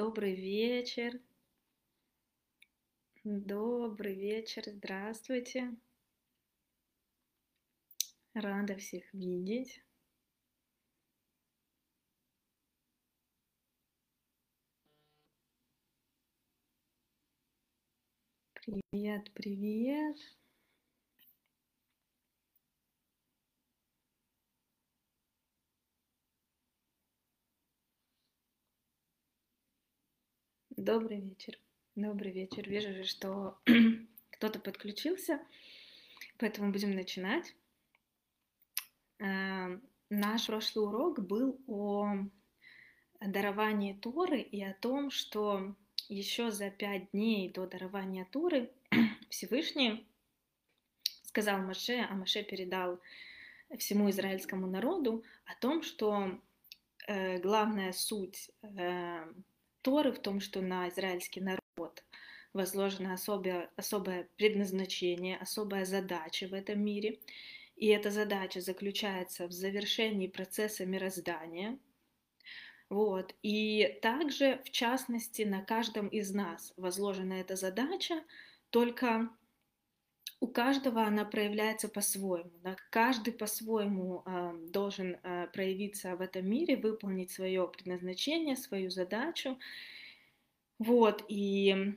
Добрый вечер. Добрый вечер. Здравствуйте. Рада всех видеть. Привет, привет. Добрый вечер. Добрый вечер. Вижу что кто-то подключился, поэтому будем начинать. Э, наш прошлый урок был о даровании Торы и о том, что еще за пять дней до дарования Торы Всевышний сказал Маше, а Маше передал всему израильскому народу о том, что э, главная суть э, Торы в том, что на израильский народ возложено особое, особое предназначение, особая задача в этом мире. И эта задача заключается в завершении процесса мироздания. Вот. И также, в частности, на каждом из нас возложена эта задача, только у каждого она проявляется по-своему. Да? Каждый по-своему э, должен э, проявиться в этом мире, выполнить свое предназначение, свою задачу. Вот, и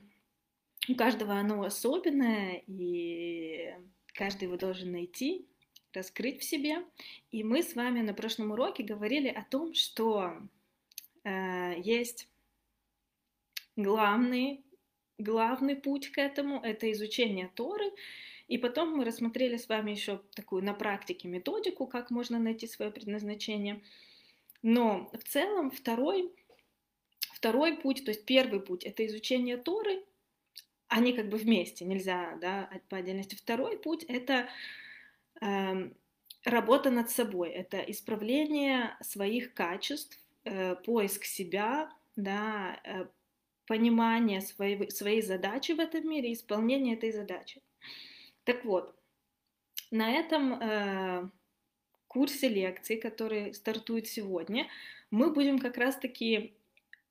у каждого оно особенное, и каждый его должен найти, раскрыть в себе. И мы с вами на прошлом уроке говорили о том, что э, есть главный, главный путь к этому — это изучение Торы, и потом мы рассмотрели с вами еще такую на практике методику, как можно найти свое предназначение. Но в целом второй, второй путь, то есть первый путь, это изучение Торы, они как бы вместе, нельзя да, по отдельности. Второй путь это э, работа над собой, это исправление своих качеств, э, поиск себя, да, э, понимание своей, своей задачи в этом мире, исполнение этой задачи. Так вот, на этом э, курсе лекций, который стартует сегодня, мы будем как раз-таки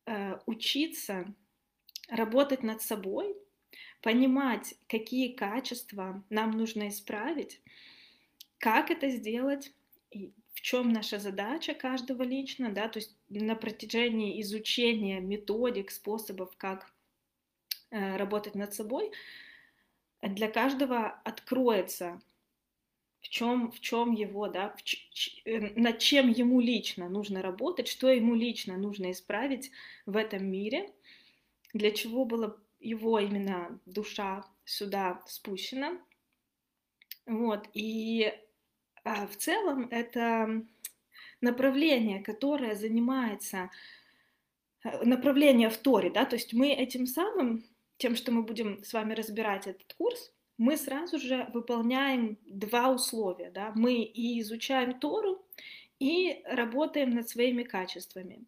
э, учиться работать над собой, понимать, какие качества нам нужно исправить, как это сделать, и в чем наша задача каждого лично, да, то есть на протяжении изучения методик, способов, как э, работать над собой, для каждого откроется, в чем, в чем его, да, в э, над чем ему лично нужно работать, что ему лично нужно исправить в этом мире, для чего была его именно душа сюда спущена. Вот, и а, в целом это направление, которое занимается э, направление в Торе, да, то есть мы этим самым тем, что мы будем с вами разбирать этот курс, мы сразу же выполняем два условия. Да? Мы и изучаем Тору, и работаем над своими качествами.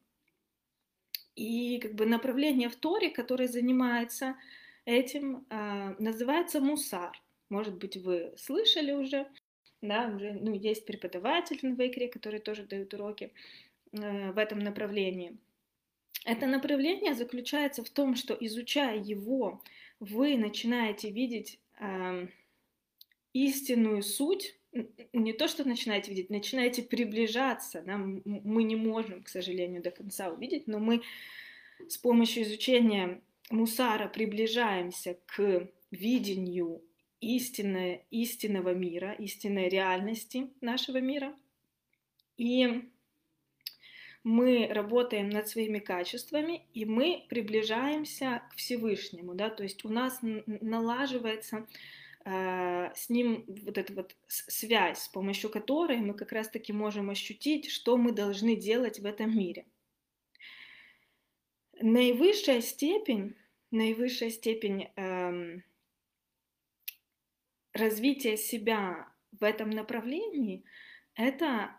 И как бы направление в Торе, которое занимается этим, э, называется мусар. Может быть, вы слышали уже, да, уже ну, есть преподаватель в Вейкре, который тоже дает уроки э, в этом направлении. Это направление заключается в том, что изучая его, вы начинаете видеть э, истинную суть, не то, что начинаете видеть, начинаете приближаться. Да? Мы не можем, к сожалению, до конца увидеть, но мы с помощью изучения мусара приближаемся к видению истинного, истинного мира, истинной реальности нашего мира. И мы работаем над своими качествами, и мы приближаемся к Всевышнему, да, то есть у нас налаживается э, с ним вот эта вот связь, с помощью которой мы как раз-таки можем ощутить, что мы должны делать в этом мире. Наивысшая степень, наивысшая степень эм, развития себя в этом направлении – это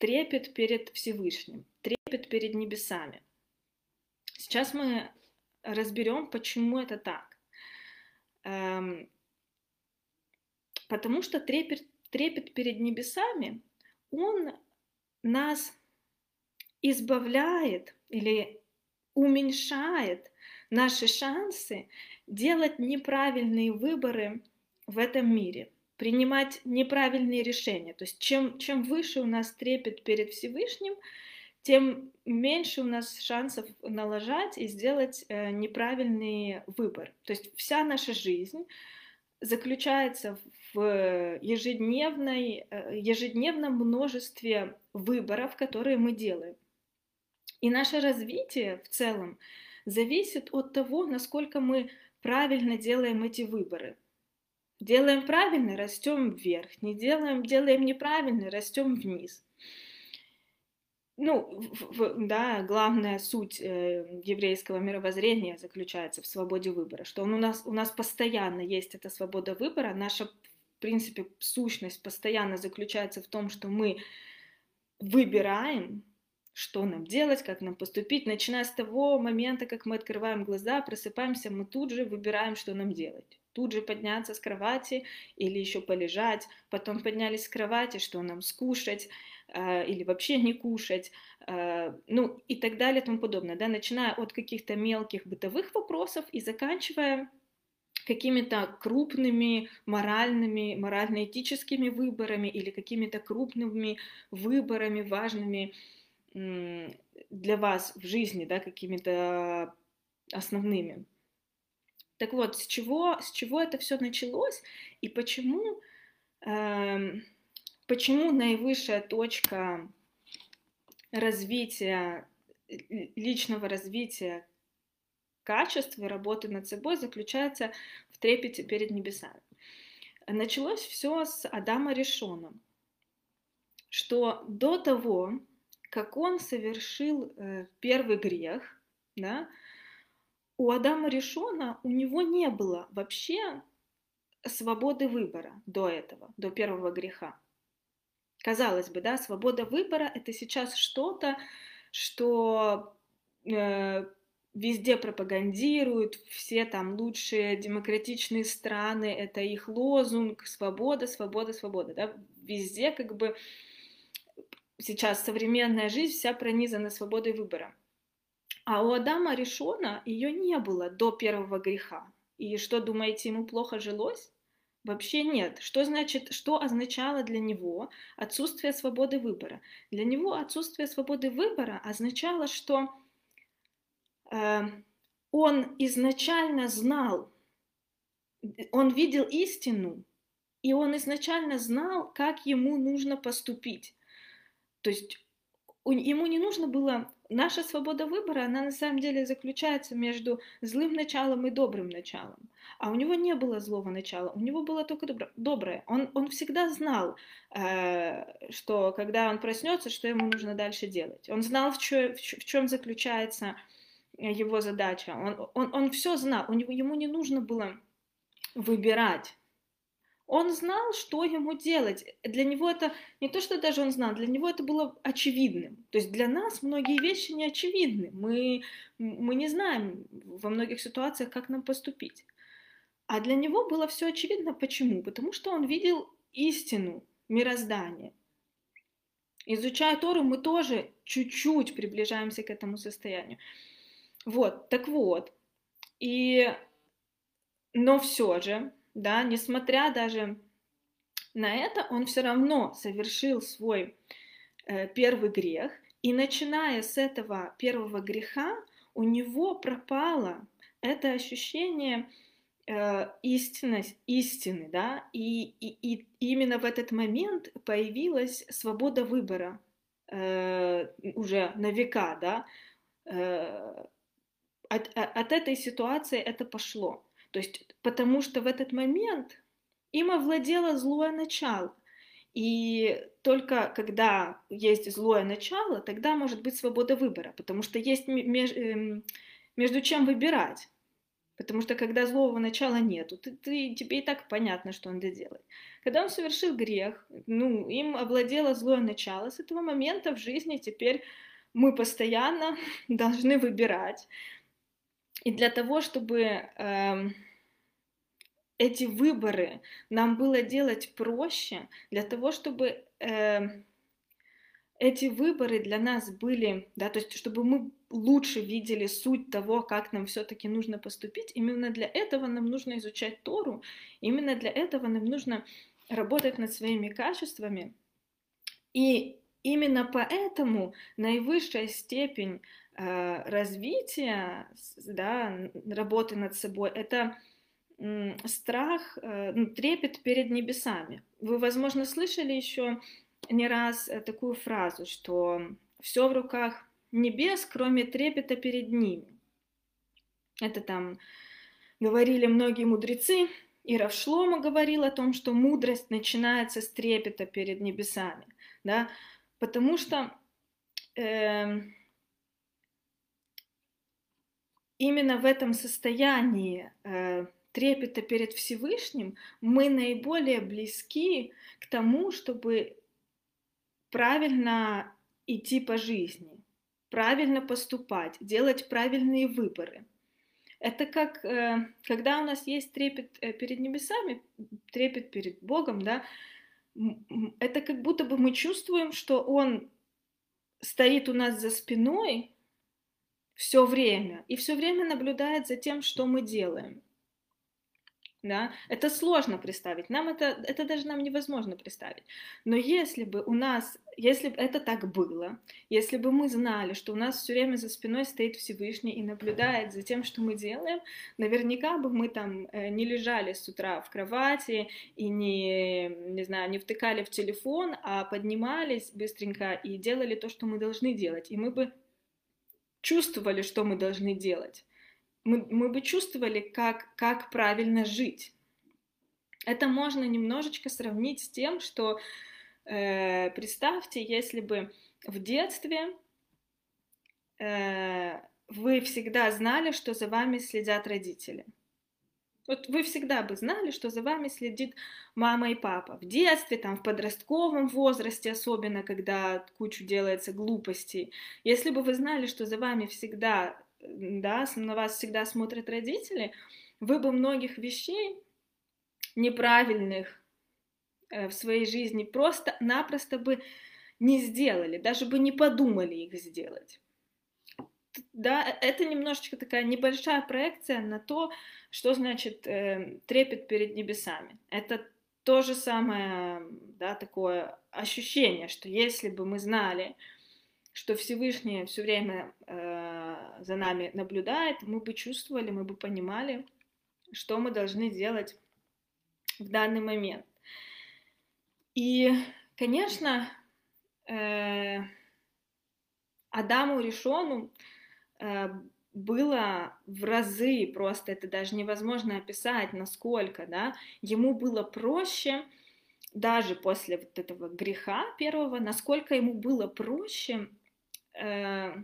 трепет перед Всевышним, трепет перед небесами. Сейчас мы разберем, почему это так. Эм, потому что трепет, трепет перед небесами, он нас избавляет или уменьшает наши шансы делать неправильные выборы в этом мире, принимать неправильные решения. То есть чем, чем выше у нас трепет перед Всевышним, тем меньше у нас шансов налажать и сделать э, неправильный выбор. То есть вся наша жизнь заключается в ежедневной, э, ежедневном множестве выборов, которые мы делаем. И наше развитие в целом зависит от того, насколько мы правильно делаем эти выборы. Делаем правильно, растем вверх. Не делаем, делаем неправильно, растем вниз. Ну, да, главная суть э, еврейского мировоззрения заключается в свободе выбора, что он у нас у нас постоянно есть эта свобода выбора. Наша, в принципе, сущность постоянно заключается в том, что мы выбираем что нам делать, как нам поступить. Начиная с того момента, как мы открываем глаза, просыпаемся, мы тут же выбираем, что нам делать. Тут же подняться с кровати или еще полежать, потом поднялись с кровати, что нам скушать э, или вообще не кушать, э, ну и так далее и тому подобное, да, начиная от каких-то мелких бытовых вопросов и заканчивая какими-то крупными моральными, морально-этическими выборами или какими-то крупными выборами важными, для вас в жизни, да, какими-то основными. Так вот, с чего, с чего это все началось и почему, э, почему наивысшая точка развития, личного развития качества работы над собой заключается в трепете перед небесами. Началось все с Адама Решона, что до того, как он совершил э, первый грех, да, у Адама Решона у него не было вообще свободы выбора до этого, до первого греха. Казалось бы, да, свобода выбора это сейчас что-то, что э, везде пропагандируют, все там лучшие демократичные страны, это их лозунг, свобода, свобода, свобода, да, везде как бы сейчас современная жизнь вся пронизана свободой выбора. А у Адама Решона ее не было до первого греха. И что, думаете, ему плохо жилось? Вообще нет. Что значит, что означало для него отсутствие свободы выбора? Для него отсутствие свободы выбора означало, что э, он изначально знал, он видел истину, и он изначально знал, как ему нужно поступить. То есть ему не нужно было... Наша свобода выбора, она на самом деле заключается между злым началом и добрым началом. А у него не было злого начала, у него было только добро, доброе. Он, он всегда знал, э, что когда он проснется, что ему нужно дальше делать. Он знал, в, чё, в чем заключается его задача. Он, он, он все знал, у него, ему не нужно было выбирать он знал, что ему делать. Для него это не то, что даже он знал, для него это было очевидным. То есть для нас многие вещи не очевидны. Мы, мы не знаем во многих ситуациях, как нам поступить. А для него было все очевидно. Почему? Потому что он видел истину мироздания. Изучая Тору, мы тоже чуть-чуть приближаемся к этому состоянию. Вот, так вот. И, но все же, да, несмотря даже на это, он все равно совершил свой э, первый грех, и начиная с этого первого греха, у него пропало это ощущение э, истинность, истины, да, и, и, и именно в этот момент появилась свобода выбора э, уже на века, да, э, от, от этой ситуации это пошло. То есть, потому что в этот момент им овладело злое начало. И только когда есть злое начало, тогда может быть свобода выбора, потому что есть меж, эм, между чем выбирать. Потому что когда злого начала нету, ты, ты, тебе и так понятно, что надо делать. Когда он совершил грех, ну, им овладело злое начало, с этого момента в жизни теперь мы постоянно должны выбирать. И для того, чтобы э, эти выборы нам было делать проще, для того, чтобы э, эти выборы для нас были, да, то есть чтобы мы лучше видели суть того, как нам все-таки нужно поступить, именно для этого нам нужно изучать Тору, именно для этого нам нужно работать над своими качествами. И именно поэтому наивысшая степень развития, да, работы над собой, это э, страх, э, ну, трепет перед небесами. Вы, возможно, слышали еще не раз э, такую фразу, что все в руках небес, кроме трепета перед ними. Это там говорили многие мудрецы, и Равшлома говорил о том, что мудрость начинается с трепета перед небесами, да, потому что э, именно в этом состоянии э, трепета перед Всевышним мы наиболее близки к тому, чтобы правильно идти по жизни, правильно поступать, делать правильные выборы. Это как, э, когда у нас есть трепет э, перед небесами, трепет перед Богом, да, это как будто бы мы чувствуем, что Он стоит у нас за спиной все время и все время наблюдает за тем, что мы делаем да, это сложно представить, нам это, это даже нам невозможно представить. Но если бы у нас, если бы это так было, если бы мы знали, что у нас все время за спиной стоит Всевышний и наблюдает за тем, что мы делаем, наверняка бы мы там э, не лежали с утра в кровати и не, не знаю, не втыкали в телефон, а поднимались быстренько и делали то, что мы должны делать. И мы бы чувствовали, что мы должны делать мы, мы бы чувствовали, как, как правильно жить. Это можно немножечко сравнить с тем, что э, представьте, если бы в детстве э, вы всегда знали, что за вами следят родители. Вот вы всегда бы знали, что за вами следит мама и папа. В детстве, там, в подростковом возрасте, особенно, когда кучу делается глупостей. Если бы вы знали, что за вами всегда да, на вас всегда смотрят родители, вы бы многих вещей неправильных э, в своей жизни просто-напросто бы не сделали, даже бы не подумали их сделать. Да, э, это немножечко такая небольшая проекция на то, что значит э, трепет перед небесами. Это то же самое, да, такое ощущение, что если бы мы знали, что Всевышний все время э, за нами наблюдает, мы бы чувствовали, мы бы понимали, что мы должны делать в данный момент. И, конечно, э, Адаму Решону было в разы просто, это даже невозможно описать, насколько, да, ему было проще, даже после вот этого греха первого, насколько ему было проще Э,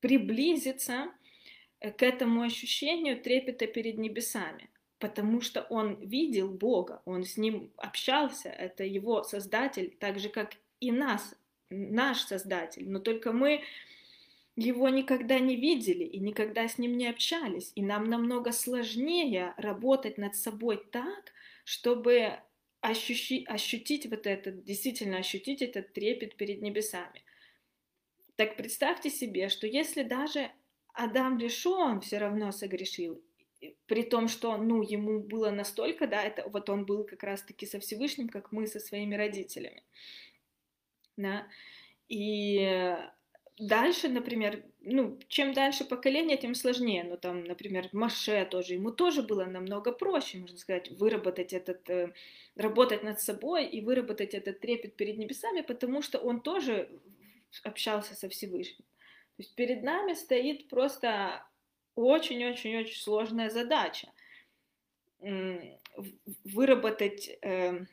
приблизиться э, к этому ощущению трепета перед небесами, потому что он видел Бога, он с ним общался, это его создатель, так же как и нас, наш создатель, но только мы его никогда не видели и никогда с ним не общались, и нам намного сложнее работать над собой так, чтобы ощутить, ощутить вот этот, действительно ощутить этот трепет перед небесами. Так представьте себе, что если даже Адам решен все равно согрешил, при том, что, ну, ему было настолько, да, это вот он был как раз-таки со Всевышним, как мы со своими родителями, да, и дальше, например, ну, чем дальше поколение, тем сложнее, ну, там, например, Маше тоже, ему тоже было намного проще, можно сказать, выработать этот, э, работать над собой и выработать этот трепет перед небесами, потому что он тоже общался со Всевышним. То есть перед нами стоит просто очень-очень-очень сложная задача выработать э,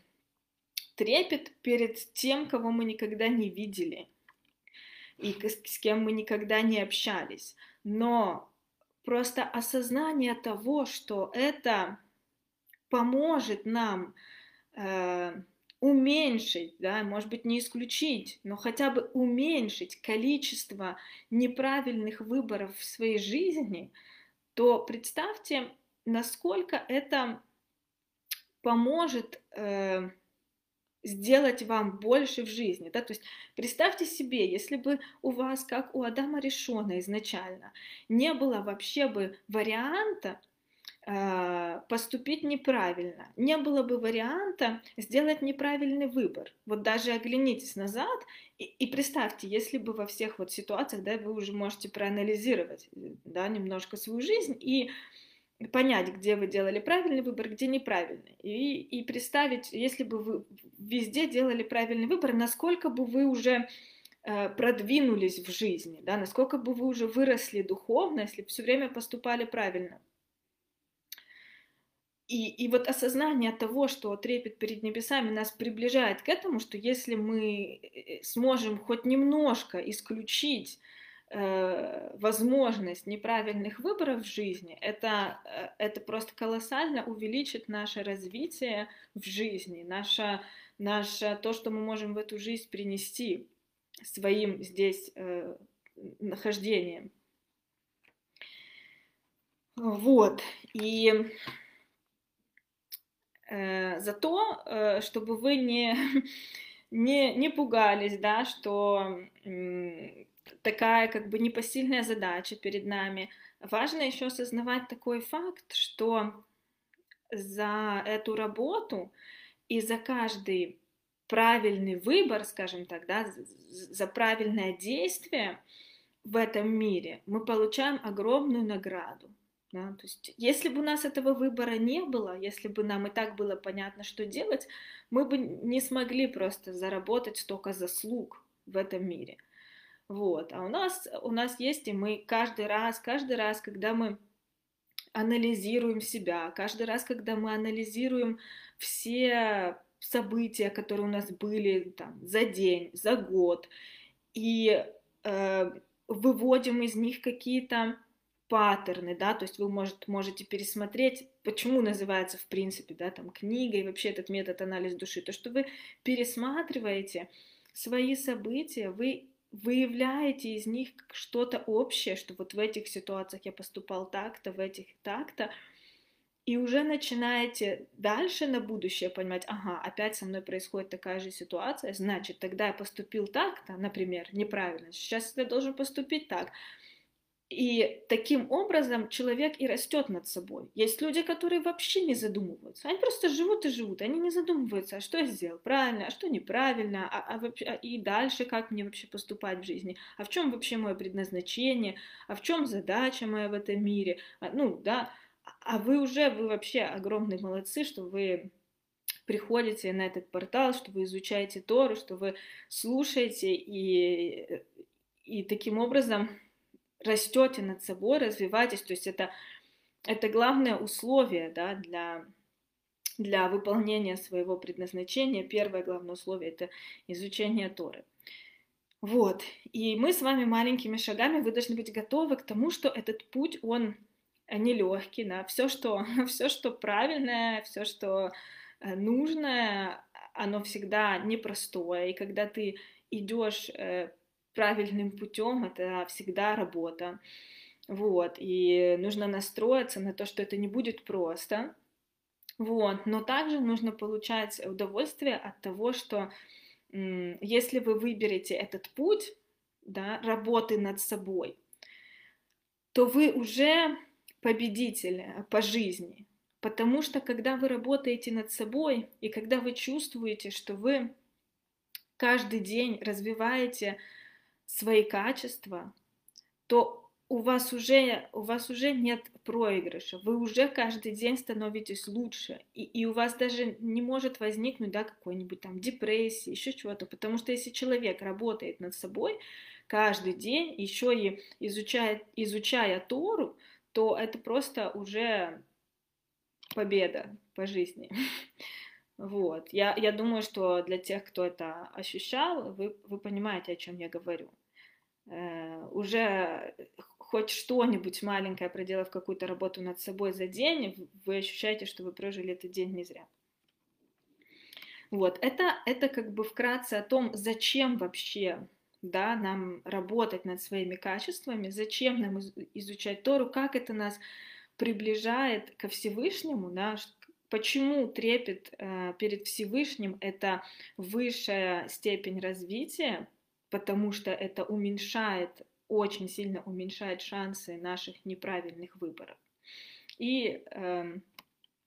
трепет перед тем, кого мы никогда не видели и с кем мы никогда не общались. Но просто осознание того, что это поможет нам э, уменьшить, да, может быть, не исключить, но хотя бы уменьшить количество неправильных выборов в своей жизни, то представьте, насколько это поможет э, сделать вам больше в жизни, да, то есть представьте себе, если бы у вас, как у Адама Решона изначально, не было вообще бы варианта э, поступить неправильно, не было бы варианта сделать неправильный выбор. Вот даже оглянитесь назад и, и представьте, если бы во всех вот ситуациях, да, вы уже можете проанализировать, да, немножко свою жизнь и понять, где вы делали правильный выбор, где неправильный. И, и представить, если бы вы везде делали правильный выбор, насколько бы вы уже э, продвинулись в жизни, да, насколько бы вы уже выросли духовно, если все время поступали правильно. И, и вот осознание того, что трепет перед небесами нас приближает к этому, что если мы э, сможем хоть немножко исключить возможность неправильных выборов в жизни, это, э, это просто колоссально увеличит наше развитие в жизни, наше, наше, то, что мы можем в эту жизнь принести своим здесь э, нахождением. Вот, и э, зато, э, чтобы вы не, не, не пугались, да, что такая как бы непосильная задача перед нами. Важно еще осознавать такой факт, что за эту работу и за каждый правильный выбор, скажем так, да, за правильное действие в этом мире мы получаем огромную награду. Да? То есть, если бы у нас этого выбора не было, если бы нам и так было понятно, что делать, мы бы не смогли просто заработать столько заслуг в этом мире. Вот. А у нас, у нас есть, и мы каждый раз, каждый раз, когда мы анализируем себя, каждый раз, когда мы анализируем все события, которые у нас были там, за день, за год, и э, выводим из них какие-то паттерны, да, то есть вы может, можете пересмотреть, почему называется в принципе, да, там книга и вообще этот метод анализ души, то, что вы пересматриваете свои события, вы выявляете из них что-то общее, что вот в этих ситуациях я поступал так-то, в этих так-то, и уже начинаете дальше на будущее понимать, ага, опять со мной происходит такая же ситуация, значит, тогда я поступил так-то, например, неправильно, сейчас я должен поступить так. И таким образом человек и растет над собой. Есть люди, которые вообще не задумываются. Они просто живут и живут. Они не задумываются, а что я сделал правильно, а что неправильно, а, а вообще, а, и дальше как мне вообще поступать в жизни, а в чем вообще мое предназначение, а в чем задача моя в этом мире. А, ну, да, а вы уже, вы вообще огромные молодцы, что вы приходите на этот портал, что вы изучаете Тору, что вы слушаете и, и таким образом растете над собой, развиваетесь, то есть это, это главное условие да, для, для выполнения своего предназначения. Первое главное условие – это изучение Торы. Вот, и мы с вами маленькими шагами, вы должны быть готовы к тому, что этот путь, он нелегкий, да, все, что, все, что правильное, все, что э, нужное, оно всегда непростое, и когда ты идешь э, правильным путем, это всегда работа. Вот, и нужно настроиться на то, что это не будет просто. Вот, но также нужно получать удовольствие от того, что если вы выберете этот путь, да, работы над собой, то вы уже победитель по жизни. Потому что когда вы работаете над собой, и когда вы чувствуете, что вы каждый день развиваете свои качества, то у вас уже, у вас уже нет проигрыша, вы уже каждый день становитесь лучше, и, и у вас даже не может возникнуть, да, какой-нибудь там депрессии, еще чего-то, потому что если человек работает над собой каждый день, еще и изучает, изучая Тору, то это просто уже победа по жизни. Вот. Я, я думаю, что для тех, кто это ощущал, вы, вы понимаете, о чем я говорю. Э, уже хоть что-нибудь маленькое, проделав какую-то работу над собой за день, вы ощущаете, что вы прожили этот день не зря. Вот, это, это как бы вкратце о том, зачем вообще да, нам работать над своими качествами, зачем нам изучать Тору, как это нас приближает ко Всевышнему, да, почему трепет э, перед Всевышним это высшая степень развития, потому что это уменьшает, очень сильно уменьшает шансы наших неправильных выборов. И э,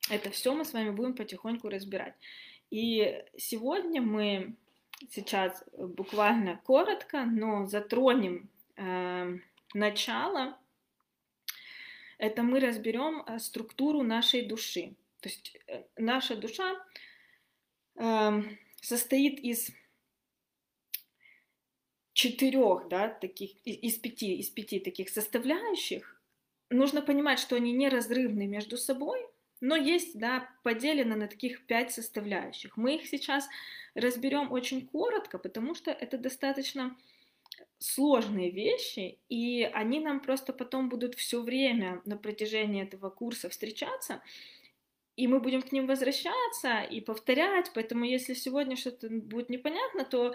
это все мы с вами будем потихоньку разбирать. И сегодня мы сейчас буквально коротко, но затронем э, начало. Это мы разберем э, структуру нашей души. То есть э, наша душа э, состоит из четырех, да, таких, из пяти, из пяти таких составляющих. Нужно понимать, что они неразрывны между собой, но есть, да, поделено на таких пять составляющих. Мы их сейчас разберем очень коротко, потому что это достаточно сложные вещи, и они нам просто потом будут все время на протяжении этого курса встречаться, и мы будем к ним возвращаться и повторять, поэтому если сегодня что-то будет непонятно, то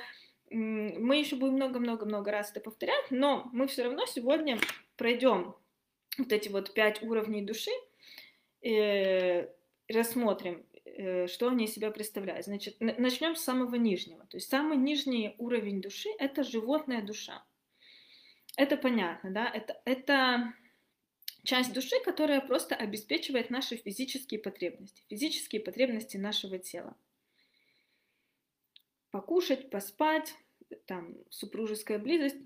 мы еще будем много-много-много раз это повторять, но мы все равно сегодня пройдем вот эти вот пять уровней души, э, рассмотрим, э, что они из себя представляют. Значит, начнем с самого нижнего. То есть самый нижний уровень души — это животная душа. Это понятно, да? Это, это часть души, которая просто обеспечивает наши физические потребности, физические потребности нашего тела. Покушать, поспать, там, супружеская близость,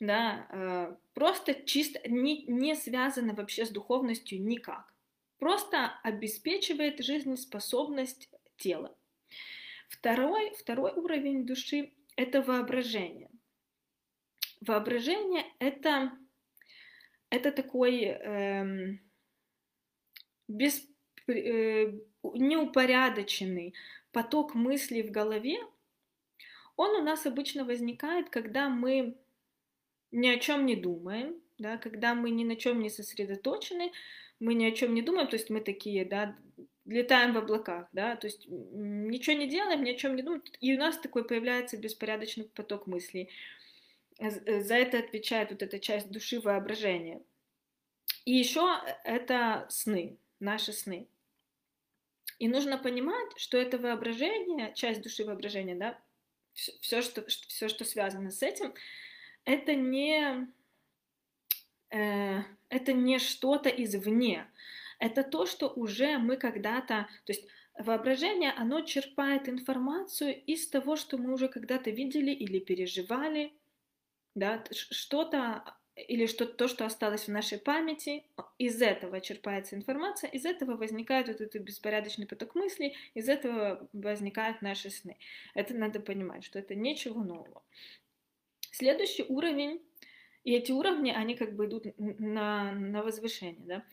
да, э, просто чисто не, не связано вообще с духовностью никак. Просто обеспечивает жизнеспособность тела. Второй, второй уровень души – это воображение. Воображение – это это такой эм, без, э, неупорядоченный поток мыслей в голове, он у нас обычно возникает, когда мы ни о чем не думаем, да, когда мы ни на чем не сосредоточены, мы ни о чем не думаем, то есть мы такие, да, летаем в облаках, да, то есть ничего не делаем, ни о чем не думаем, и у нас такой появляется беспорядочный поток мыслей. Э, за это отвечает вот эта часть души воображения. И еще это сны, наши сны. И нужно понимать, что это воображение, часть души воображения, да, все, что, все, что связано с этим, это не, э, это не что-то извне. Это то, что уже мы когда-то, то есть воображение, оно черпает информацию из того, что мы уже когда-то видели или переживали, да, что-то или что то, что осталось в нашей памяти, из этого черпается информация, из этого возникает вот этот беспорядочный поток мыслей, из этого возникают наши сны. Это надо понимать, что это ничего нового. Следующий уровень, и эти уровни, они как бы идут на, на возвышение, да.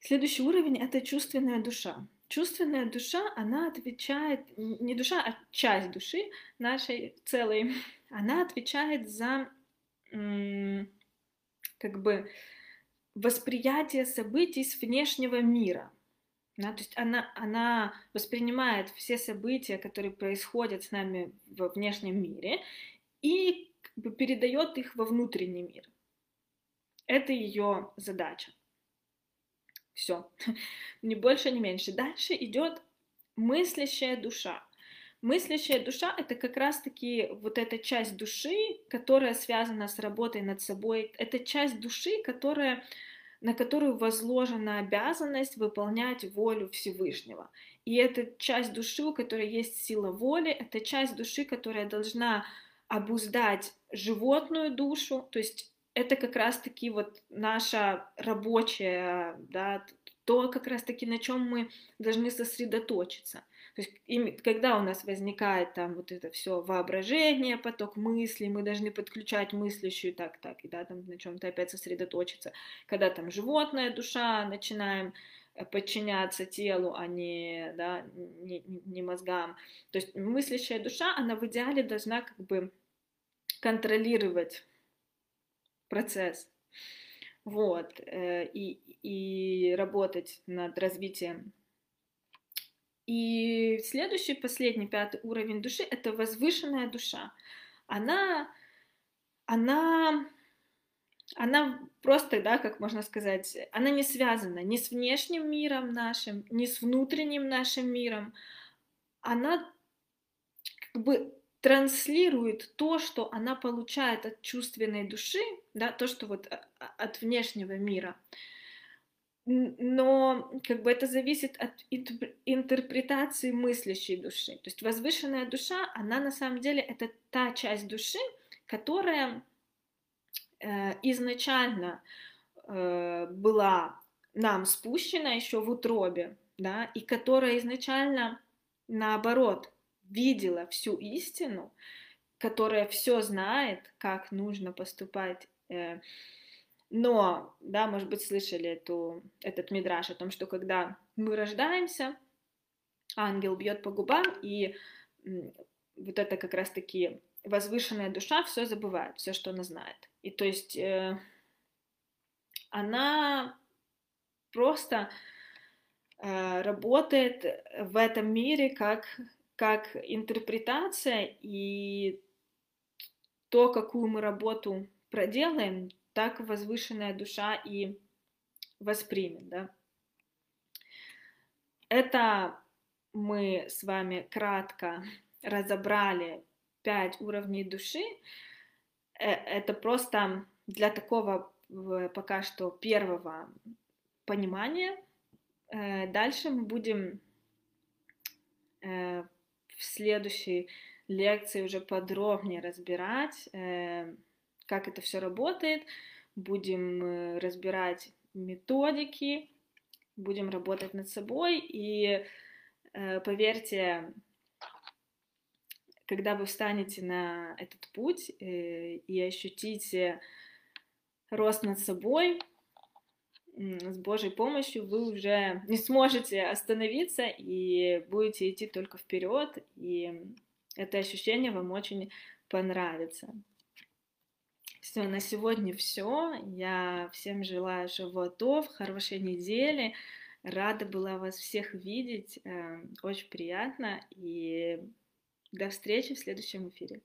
Следующий уровень — это чувственная душа. Чувственная душа, она отвечает, не душа, а часть души нашей целой, она отвечает за как бы восприятие событий с внешнего мира. Да, то есть она, она воспринимает все события, которые происходят с нами во внешнем мире, и как бы передает их во внутренний мир. Это ее задача. Все. Ни больше, ни меньше. Дальше идет мыслящая душа. Мыслящая душа — это как раз-таки вот эта часть души, которая связана с работой над собой. Это часть души, которая, на которую возложена обязанность выполнять волю Всевышнего. И это часть души, у которой есть сила воли, это часть души, которая должна обуздать животную душу, то есть это как раз-таки вот наша рабочая, да, то как раз-таки на чем мы должны сосредоточиться. То есть, когда у нас возникает там вот это все воображение, поток мыслей, мы должны подключать мыслящую так, так, и да, там на чем-то опять сосредоточиться. Когда там животная душа, начинаем э, подчиняться телу, а не, да, не, не мозгам. То есть мыслящая душа, она в идеале должна как бы контролировать процесс. Вот, э, и, и работать над развитием и следующий, последний, пятый уровень души — это возвышенная душа. Она, она, она просто, да, как можно сказать, она не связана ни с внешним миром нашим, ни с внутренним нашим миром. Она как бы транслирует то, что она получает от чувственной души, да, то, что вот а, а, от внешнего мира. Но как бы это зависит от интерпретации мыслящей души. То есть возвышенная душа, она на самом деле это та часть души, которая э, изначально э, была нам спущена еще в утробе, да, и которая изначально наоборот видела всю истину, которая все знает, как нужно поступать. Э, но, да, может быть, слышали эту, этот мидраж о том, что когда мы рождаемся, ангел бьет по губам, и вот это как раз-таки возвышенная душа все забывает, все, что она знает. И то есть э, она просто э, работает в этом мире как как интерпретация и то, какую мы работу проделаем, так возвышенная душа и воспримет. Да? Это мы с вами кратко разобрали пять уровней души. Э, это просто для такого пока что первого понимания. Э, дальше мы будем э, в следующей лекции уже подробнее разбирать, как это все работает. Будем э, разбирать методики, будем работать над собой. И э, поверьте, когда вы встанете на этот путь и ощутите рост над собой, с Божьей помощью вы уже не сможете остановиться и будете идти только вперед, и это ощущение вам очень понравится. Все, на сегодня все. Я всем желаю животов, хорошей недели. Рада была вас всех видеть. Э, очень приятно. И до встречи в следующем эфире.